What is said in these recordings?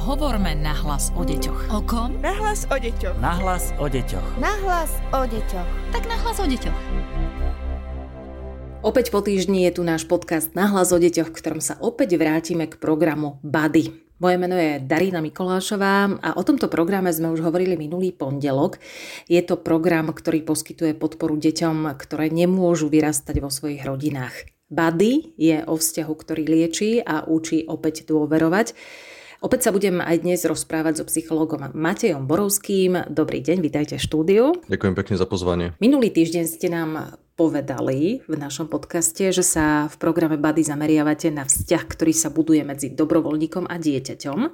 Hovorme nahlas o deťoch. O kom? Nahlas o deťoch. Nahlas o deťoch. Nahlas o deťoch. Tak nahlas o deťoch. Opäť po týždni je tu náš podcast Nahlas o deťoch, v ktorom sa opäť vrátime k programu Buddy. Moje meno je Darina Mikolášová a o tomto programe sme už hovorili minulý pondelok. Je to program, ktorý poskytuje podporu deťom, ktoré nemôžu vyrastať vo svojich rodinách. Buddy je o vzťahu, ktorý lieči a učí opäť dôverovať. Opäť sa budem aj dnes rozprávať so psychológom Matejom Borovským. Dobrý deň, vítajte v štúdiu. Ďakujem pekne za pozvanie. Minulý týždeň ste nám povedali v našom podcaste, že sa v programe Bady zameriavate na vzťah, ktorý sa buduje medzi dobrovoľníkom a dieťaťom.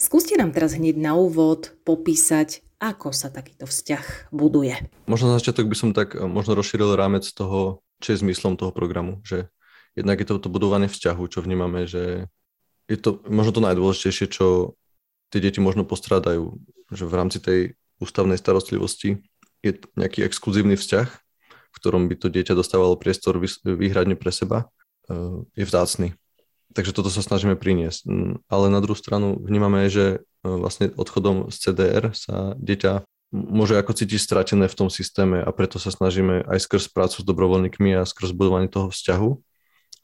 Skúste nám teraz hneď na úvod popísať, ako sa takýto vzťah buduje. Možno na začiatok by som tak eh, možno rozšíril rámec toho, čo je zmyslom toho programu, že jednak je to, to budovanie vzťahu, čo vnímame, že je to možno to najdôležitejšie, čo tie deti možno postrádajú, že v rámci tej ústavnej starostlivosti je nejaký exkluzívny vzťah, v ktorom by to dieťa dostávalo priestor výhradne pre seba, eh, je vzácný. Takže toto sa snažíme priniesť. Mm, ale na druhú stranu vnímame, že eh, vlastne odchodom z CDR sa dieťa môže ako cítiť stratené v tom systéme a preto sa snažíme aj skrz prácu s dobrovoľníkmi a skrz budovanie toho vzťahu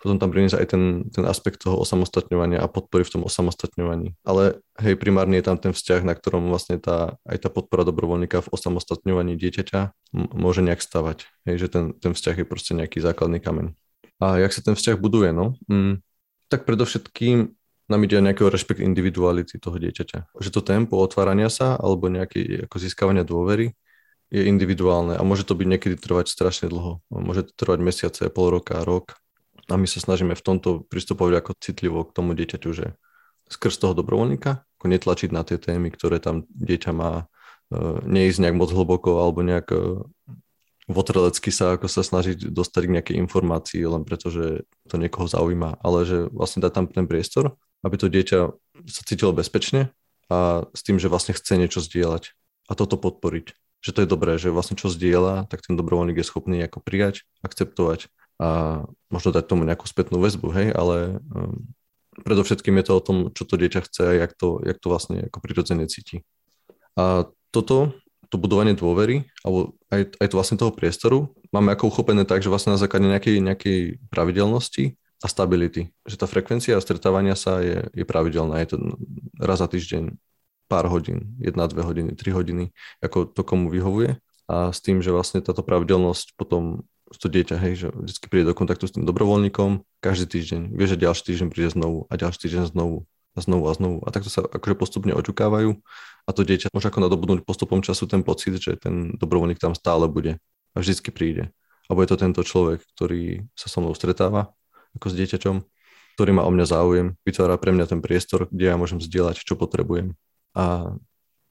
potom tam priniesť aj ten, ten aspekt toho osamostatňovania a podpory v tom osamostatňovaní. Ale hej, primárne je tam ten vzťah, na ktorom vlastne tá, aj tá podpora dobrovoľníka v osamostatňovaní dieťaťa môže nejak stavať. Hej, že ten, ten vzťah je proste nejaký základný kameň. A jak sa ten vzťah buduje, no? Mm, tak predovšetkým nám ide nejakého rešpekt individuality toho dieťaťa. Že to tempo otvárania sa alebo nejaké ako získavania dôvery je individuálne a môže to byť niekedy trvať strašne dlho. Môže to trvať mesiace, pol roka, rok a my sa snažíme v tomto pristupovať ako citlivo k tomu dieťaťu, že skrz toho dobrovoľníka, ako netlačiť na tie témy, ktoré tam dieťa má, e, neísť nejak moc hlboko alebo nejak e, votrelecky sa ako sa snažiť dostať k nejakej informácii len preto, že to niekoho zaujíma, ale že vlastne dá tam ten priestor, aby to dieťa sa cítilo bezpečne a s tým, že vlastne chce niečo zdieľať a toto podporiť. Že to je dobré, že vlastne čo zdieľa, tak ten dobrovoľník je schopný ako prijať, akceptovať a možno dať tomu nejakú spätnú väzbu, hej, ale um, predovšetkým je to o tom, čo to dieťa chce a jak to, jak to vlastne ako prirodzene cíti. A toto, to budovanie dôvery, alebo aj, aj to vlastne toho priestoru, máme ako uchopené tak, že vlastne na základe nejakej, nejakej pravidelnosti a stability. Že tá frekvencia stretávania sa je, je pravidelná. Je to raz za týždeň, pár hodín, jedna, dve hodiny, tri hodiny, ako to komu vyhovuje. A s tým, že vlastne táto pravidelnosť potom to dieťa, hej, že vždy príde do kontaktu s tým dobrovoľníkom každý týždeň, vie, že ďalší týždeň príde znovu a ďalší týždeň znovu a znovu a znovu. A takto sa akože postupne očukávajú a to dieťa môže ako nadobudnúť postupom času ten pocit, že ten dobrovoľník tam stále bude a vždycky príde. Alebo je to tento človek, ktorý sa so mnou stretáva ako s dieťaťom, ktorý má o mňa záujem, vytvára pre mňa ten priestor, kde ja môžem zdieľať, čo potrebujem. A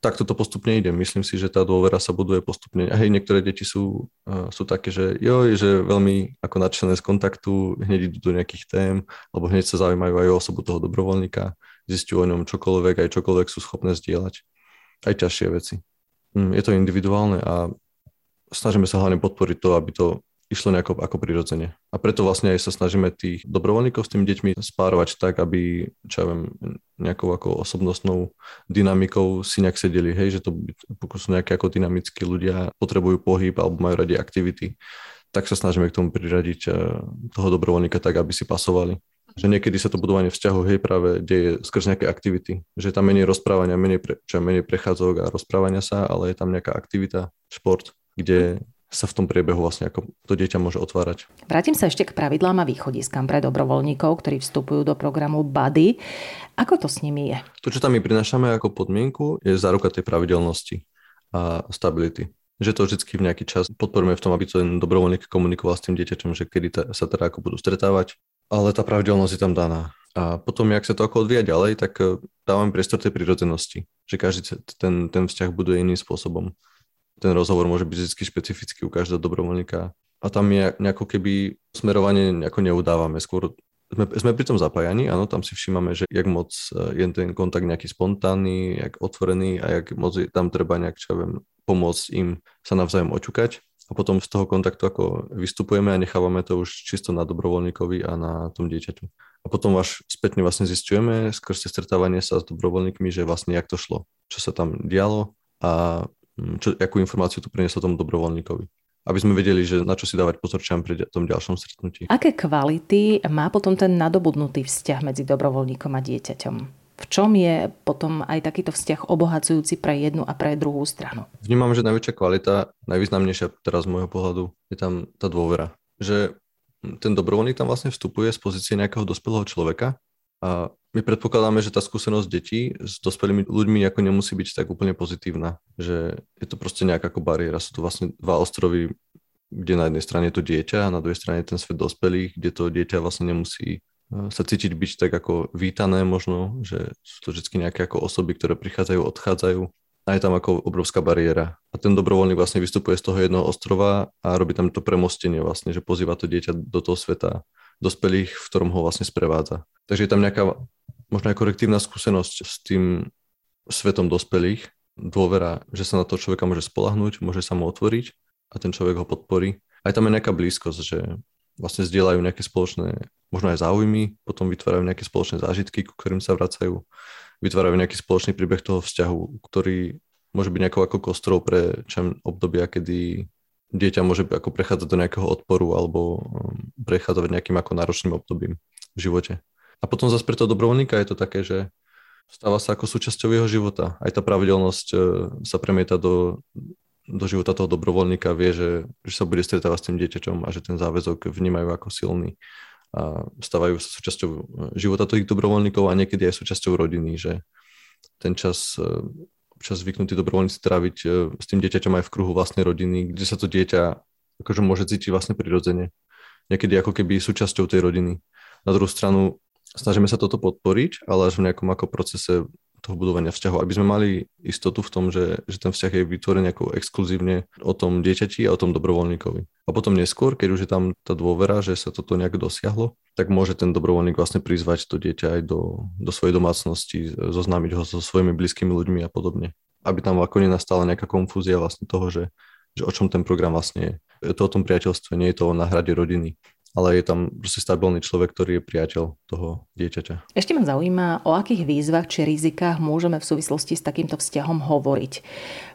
takto to postupne ide. Myslím si, že tá dôvera sa buduje postupne. A hej, niektoré deti sú, sú také, že joj, že veľmi ako nadšené z kontaktu, hneď idú do nejakých tém, alebo hneď sa zaujímajú aj o osobu toho dobrovoľníka, zistujú o ňom čokoľvek, aj čokoľvek sú schopné zdieľať. Aj ťažšie veci. Mm, je to individuálne a snažíme sa hlavne podporiť to, aby to išlo nejako ako prirodzene. A preto vlastne aj sa snažíme tých dobrovoľníkov s tými deťmi spárovať tak, aby, čo ja viem, nejakou ako osobnostnou dynamikou si nejak sedeli, hej, že to sú nejaké ako dynamickí ľudia, potrebujú pohyb alebo majú radi aktivity, tak sa snažíme k tomu priradiť eh, toho dobrovoľníka tak, aby si pasovali. Že niekedy sa to budovanie vzťahu hej práve deje skrz nejaké aktivity. Že tam menej rozprávania, menej, pre, čo menej prechádzok a rozprávania sa, ale je tam nejaká aktivita, šport, kde sa v tom priebehu vlastne ako to dieťa môže otvárať. Vrátim sa ešte k pravidlám a východiskám pre dobrovoľníkov, ktorí vstupujú do programu BUDDY. Ako to s nimi je? To, čo tam my prinášame ako podmienku, je záruka tej pravidelnosti a stability. Že to vždy v nejaký čas podporujeme v tom, aby ten dobrovoľník komunikoval s tým dieťaťom, že kedy ta, sa teda ako budú stretávať, ale tá pravidelnosť je tam daná. A potom, jak sa to ako odvíja ďalej, tak eh, dávame priestor tej prírodzenosti, že každý ten, ten vzťah buduje iným spôsobom ten rozhovor môže byť vždy špecifický u každého dobrovoľníka a tam je nejako keby smerovanie nejako neudávame, skôr sme, sme pri tom zapájaní, áno, tam si všímame, že jak moc eh, je ten kontakt nejaký spontánny, jak otvorený a jak moc je tam treba nejak, čo viem, pomôcť im sa navzájom očukať. a potom z toho kontaktu ako vystupujeme a nechávame to už čisto na dobrovoľníkovi a na tom dieťaťu. A potom až spätne vlastne zistujeme skrze stretávanie sa s dobrovoľníkmi, že vlastne jak to šlo, čo sa tam dialo a čo, akú informáciu to prinieslo tomu dobrovoľníkovi aby sme vedeli, že na čo si dávať pozor čam pri tom ďalšom stretnutí. Aké kvality má potom ten nadobudnutý vzťah medzi dobrovoľníkom a dieťaťom? V čom je potom aj takýto vzťah obohacujúci pre jednu a pre druhú stranu? Vnímam, že najväčšia kvalita, najvýznamnejšia teraz z môjho pohľadu, je tam tá dôvera. Že ten dobrovoľník tam vlastne vstupuje z pozície nejakého dospelého človeka a my predpokladáme, že tá skúsenosť detí s dospelými ľuďmi ako nemusí byť tak úplne pozitívna, že je to proste nejaká ako bariéra. Sú tu vlastne dva ostrovy, kde na jednej strane je to dieťa a na druhej strane je ten svet dospelých, kde to dieťa vlastne nemusí e, sa cítiť byť tak ako vítané možno, že sú to vždy nejaké ako osoby, ktoré prichádzajú, odchádzajú a je tam ako obrovská bariéra. A ten dobrovoľník vlastne vystupuje z toho jednoho ostrova a robí tam to premostenie vlastne, že pozýva to dieťa do toho sveta dospelých, v ktorom ho vlastne sprevádza. Takže je tam nejaká možno aj korektívna skúsenosť s tým svetom dospelých, dôvera, že sa na toho človeka môže spolahnúť, môže sa mu otvoriť a ten človek ho podporí. Aj tam je nejaká blízkosť, že vlastne zdieľajú nejaké spoločné, možno aj záujmy, potom vytvárajú nejaké spoločné zážitky, ku ktorým sa vracajú, vytvárajú nejaký spoločný príbeh toho vzťahu, ktorý môže byť nejakou ako kostrou pre čem obdobia, kedy dieťa môže ako prechádzať do nejakého odporu alebo um, prechádzať nejakým ako náročným obdobím v živote. A potom zase pre toho dobrovoľníka je to také, že stáva sa ako súčasťou jeho života. Aj tá pravidelnosť e, sa premieta do, do života toho dobrovoľníka, vie, že, že sa bude stretávať s tým dieťaťom a že ten záväzok vnímajú ako silný a stávajú sa súčasťou e, života tých dobrovoľníkov a niekedy aj súčasťou rodiny, že ten čas e, čas zvyknutí dobrovoľníci tráviť s tým dieťaťom aj v kruhu vlastnej rodiny, kde sa to dieťa akože môže cítiť vlastne prirodzene. Niekedy ako keby súčasťou tej rodiny. Na druhú stranu snažíme sa toto podporiť, ale až v nejakom ako procese toho budovania vzťahu, aby sme mali istotu v tom, že, že ten vzťah je vytvorený ako exkluzívne o tom dieťati a o tom dobrovoľníkovi. A potom neskôr, keď už je tam tá dôvera, že sa toto nejak dosiahlo, tak môže ten dobrovoľník vlastne prizvať to dieťa aj do, do svojej domácnosti, zoznámiť ho so svojimi blízkymi ľuďmi a podobne. Aby tam ako nenastala nejaká konfúzia vlastne toho, že, že o čom ten program vlastne je. Je to o tom priateľstve, nie je to o náhrade rodiny ale je tam proste stabilný človek, ktorý je priateľ toho dieťaťa. Ešte ma zaujíma, o akých výzvach či rizikách môžeme v súvislosti s takýmto vzťahom hovoriť.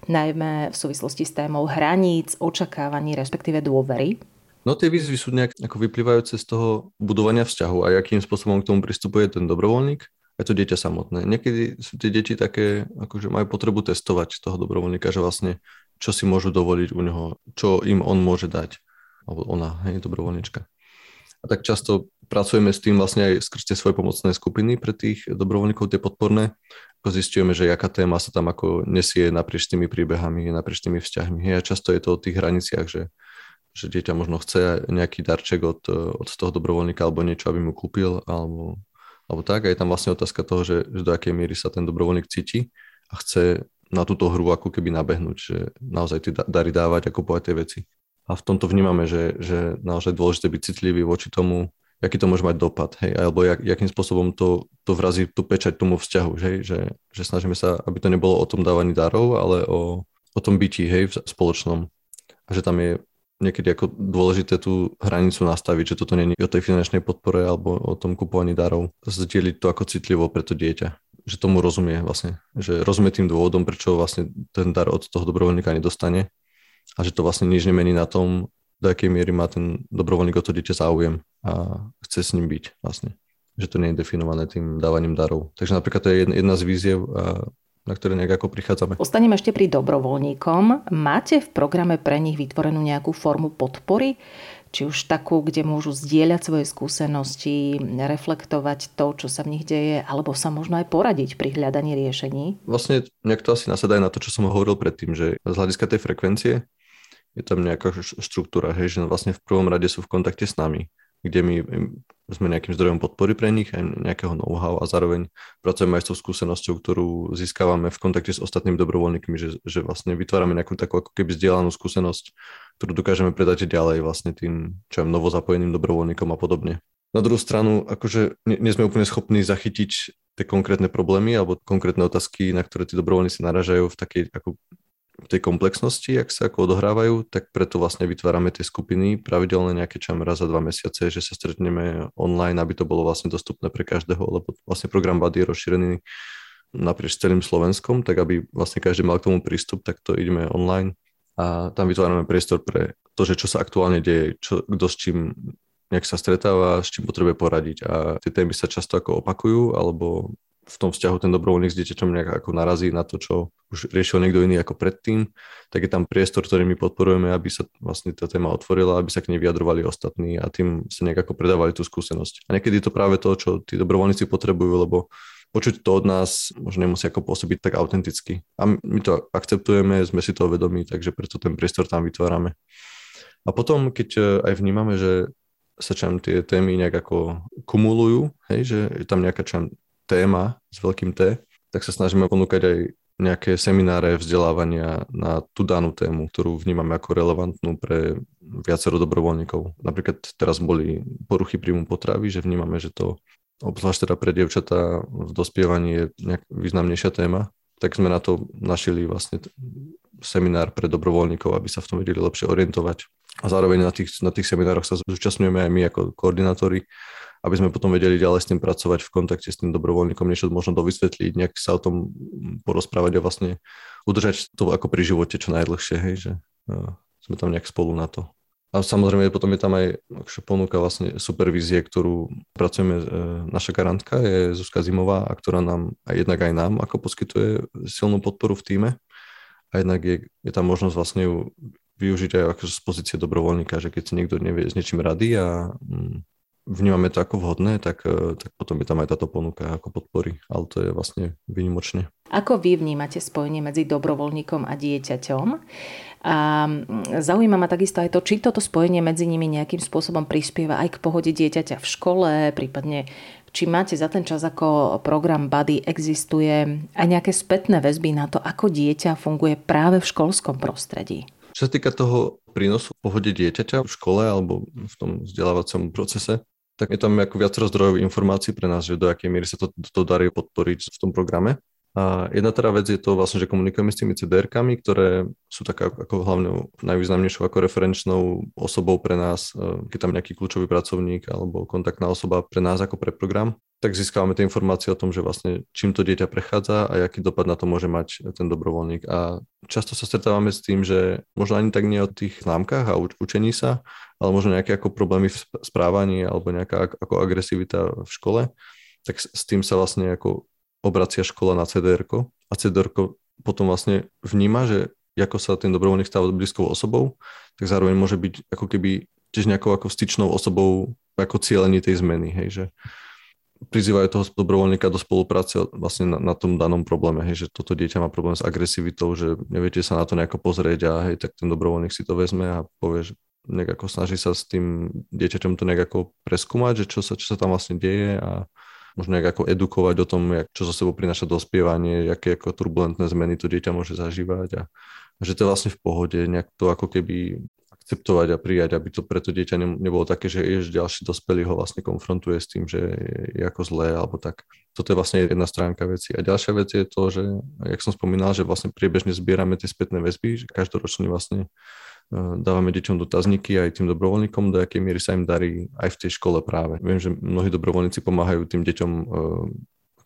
Najmä v súvislosti s témou hraníc, očakávaní, respektíve dôvery. No tie výzvy sú nejak ako vyplývajúce z toho budovania vzťahu a akým spôsobom k tomu pristupuje ten dobrovoľník aj to dieťa samotné. Niekedy sú tie deti také, akože majú potrebu testovať toho dobrovoľníka, že vlastne čo si môžu dovoliť u neho, čo im on môže dať, alebo ona, hej, dobrovoľníčka. A tak často pracujeme s tým vlastne aj skrz tie svoje pomocné skupiny pre tých dobrovoľníkov, tie podporné. Ako zistujeme, že jaká téma sa tam ako nesie naprieč tými príbehami, naprieč tými vzťahmi. A často je to o tých hraniciach, že, že dieťa možno chce nejaký darček od, od toho dobrovoľníka alebo niečo, aby mu kúpil, alebo, alebo tak. A je tam vlastne otázka toho, že, že do akej miery sa ten dobrovoľník cíti a chce na túto hru ako keby nabehnúť, že naozaj tie dary dávať a kupovať tie veci. A v tomto vnímame, že, že naozaj dôležité byť citlivý voči tomu, aký to môže mať dopad, hej, alebo jak, jakým spôsobom to, to vrazí tú pečať tomu vzťahu, hej, že, že snažíme sa, aby to nebolo o tom dávaní darov, ale o, o tom bytí, hej, v spoločnom. A že tam je niekedy ako dôležité tú hranicu nastaviť, že toto je o tej finančnej podpore alebo o tom kupovaní darov. Zdieľiť to ako citlivo pre to dieťa. Že tomu rozumie vlastne. Že rozumie tým dôvodom, prečo vlastne ten dar od toho dobrovoľníka nedostane a že to vlastne nič nemení na tom, do akej miery má ten dobrovoľník o to dieťa záujem a chce s ním byť vlastne. Že to nie je definované tým dávaním darov. Takže napríklad to je jedna z víziev, na ktoré nejak ako prichádzame. Ostanem ešte pri dobrovoľníkom. Máte v programe pre nich vytvorenú nejakú formu podpory? či už takú, kde môžu zdieľať svoje skúsenosti, reflektovať to, čo sa v nich deje, alebo sa možno aj poradiť pri hľadaní riešení? Vlastne nejak to asi nasadá aj na to, čo som hovoril predtým, že z hľadiska tej frekvencie je tam nejaká štruktúra, hej, že vlastne v prvom rade sú v kontakte s nami, kde my sme nejakým zdrojom podpory pre nich, aj nejakého know-how a zároveň pracujeme aj s tou skúsenosťou, ktorú získavame v kontakte s ostatnými dobrovoľníkmi, že, že vlastne vytvárame nejakú takú ako keby zdieľanú skúsenosť, ktorú dokážeme predať ďalej vlastne tým, čo je novozapojeným dobrovoľníkom a podobne. Na druhú stranu, akože nie, nie sme úplne schopní zachytiť tie konkrétne problémy alebo konkrétne otázky, na ktoré tí dobrovoľníci naražajú v takej ako tej komplexnosti, ak sa ako odohrávajú, tak preto vlastne vytvárame tie skupiny pravidelne nejaké čam raz za dva mesiace, že sa stretneme online, aby to bolo vlastne dostupné pre každého, lebo vlastne program BAD je rozšírený naprieč celým Slovenskom, tak aby vlastne každý mal k tomu prístup, tak to ideme online. A tam vytvárame priestor pre to, že čo sa aktuálne deje, čo, kto s čím nejak sa stretáva, s čím potrebuje poradiť. A tie témy sa často ako opakujú, alebo v tom vzťahu ten dobrovoľník s dieťaťom nejak ako narazí na to, čo už riešil niekto iný ako predtým, tak je tam priestor, ktorý my podporujeme, aby sa vlastne tá téma otvorila, aby sa k nej vyjadrovali ostatní a tým sa nejak ako predávali tú skúsenosť. A niekedy je to práve to, čo tí dobrovoľníci potrebujú, lebo počuť to od nás možno nemusí ako pôsobiť tak autenticky. A my to akceptujeme, sme si toho vedomí, takže preto ten priestor tam vytvárame. A potom, keď e, aj vnímame, že sa čam tie témy nejak ako kumulujú, hej, že je tam nejaká čam téma s veľkým T, tak sa snažíme ponúkať aj nejaké semináre vzdelávania na tú danú tému, ktorú vnímame ako relevantnú pre viacero dobrovoľníkov. Napríklad teraz boli poruchy príjmu potravy, že vnímame, že to obzvlášť teda pre dievčatá v dospievaní je nejak významnejšia téma, tak sme na to našili vlastne seminár pre dobrovoľníkov, aby sa v tom vedeli lepšie orientovať. A zároveň na tých, na tých seminároch sa zúčastňujeme aj my ako koordinátori aby sme potom vedeli ďalej s tým pracovať v kontakte s tým dobrovoľníkom, niečo možno dovysvetliť, nejak sa o tom porozprávať a vlastne udržať to ako pri živote čo najdlhšie, hej, že uh, sme tam nejak spolu na to. A samozrejme potom je tam aj ponuka vlastne supervízie, ktorú pracujeme, e, naša garantka je Zuzka Zimová, a ktorá nám, aj jednak aj nám, ako poskytuje silnú podporu v týme. A jednak je, je tam možnosť vlastne ju využiť aj ako z pozície dobrovoľníka, že keď si niekto nevie s niečím rady a mm, vnímame to ako vhodné, tak, e, tak potom je tam aj táto ponuka ako podpory, ale to je vlastne výnimočne. Ako vy vnímate spojenie medzi dobrovoľníkom a dieťaťom? A zaujíma ma takisto aj to, či toto spojenie medzi nimi nejakým spôsobom prispieva aj k pohode dieťaťa v škole, prípadne či máte za ten čas, ako program Buddy existuje, aj nejaké spätné väzby na to, ako dieťa funguje práve v školskom prostredí? Čo sa týka toho prínosu v pohode dieťaťa v škole alebo v tom vzdelávacom procese, tak je tam ako viacero zdrojov informácií pre nás, že do akej miery sa to, to darí podporiť v tom programe. A jedna teda vec je to vlastne, že komunikujeme s tými CDR-kami, ktoré sú taká ako hlavnou, najvýznamnejšou ako referenčnou osobou pre nás, e, keď tam nejaký kľúčový pracovník alebo kontaktná osoba pre nás ako pre program, tak získavame tie informácie o tom, že vlastne čím to dieťa prechádza a aký dopad na to môže mať ten dobrovoľník. A často sa stretávame s tým, že možno ani tak nie o tých známkach a učení sa, ale možno nejaké ako problémy v správaní alebo nejaká ako agresivita v škole, tak s tým sa vlastne ako obracia škola na cdr a cdr potom vlastne vníma, že ako sa ten dobrovoľník stáva blízkou osobou, tak zároveň môže byť ako keby tiež nejakou ako styčnou osobou ako cieľení tej zmeny, hej, že prizývajú toho dobrovoľníka do spolupráce vlastne na, na tom danom probléme, hej, že toto dieťa má problém s agresivitou, že neviete sa na to nejako pozrieť a hej, tak ten dobrovoľník si to vezme a povie, že nejak ako snaží sa s tým dieťaťom to nejak ako preskúmať, že čo sa, čo sa tam vlastne deje a možno nejak ako edukovať o tom, jak, čo zo sebou prináša dospievanie, aké ako turbulentné zmeny to dieťa môže zažívať a, a že to je vlastne v pohode, nejak to ako keby akceptovať a prijať, aby to pre to dieťa nebolo také, že jež ďalší dospelý ho vlastne konfrontuje s tým, že je ako zlé alebo tak. Toto je vlastne jedna stránka veci. A ďalšia vec je to, že, jak som spomínal, že vlastne priebežne zbierame tie spätné väzby, že každoročne vlastne dávame deťom dotazníky aj tým dobrovoľníkom, do akej miery sa im darí aj v tej škole práve. Viem, že mnohí dobrovoľníci pomáhajú tým deťom eh,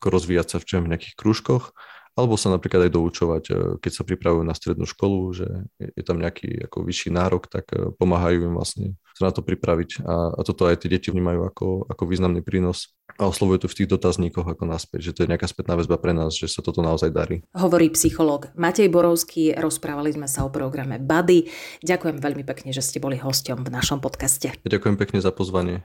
ako rozvíjať sa v, v nejakých krúžkoch, alebo sa napríklad aj doučovať, eh, keď sa pripravujú na strednú školu, že je tam nejaký ako vyšší nárok, tak pomáhajú im vlastne sa na to pripraviť. A, a toto aj tie deti vnímajú ako, ako významný prínos a oslovujú to v tých dotazníkoch ako naspäť, že to je nejaká spätná väzba pre nás, že sa toto naozaj darí. Hovorí psychológ Matej Borovský, rozprávali sme sa o programe Buddy. Ďakujem veľmi pekne, že ste boli hosťom v našom podcaste. Ďakujem pekne za pozvanie.